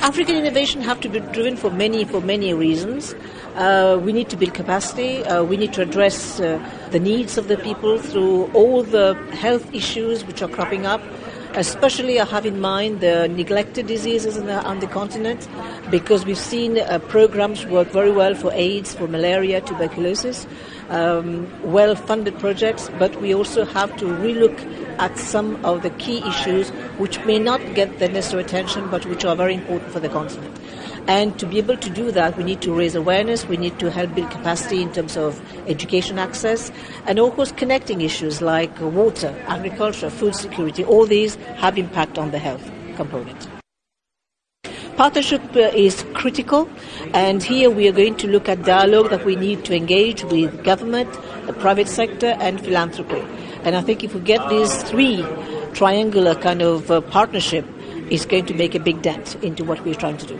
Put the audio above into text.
African innovation have to be driven for many for many reasons. Uh, we need to build capacity. Uh, we need to address uh, the needs of the people through all the health issues which are cropping up. Especially, I have in mind the neglected diseases the, on the continent, because we've seen uh, programs work very well for AIDS, for malaria, tuberculosis, um, well-funded projects. But we also have to relook at some of the key issues which may not get the necessary attention, but which are very important for the continent. And to be able to do that, we need to raise awareness, we need to help build capacity in terms of education access, and of course connecting issues like water, agriculture, food security. All these have impact on the health component. Partnership uh, is critical, and here we are going to look at dialogue that we need to engage with government, the private sector, and philanthropy. And I think if we get these three triangular kind of uh, partnership, it's going to make a big dent into what we're trying to do.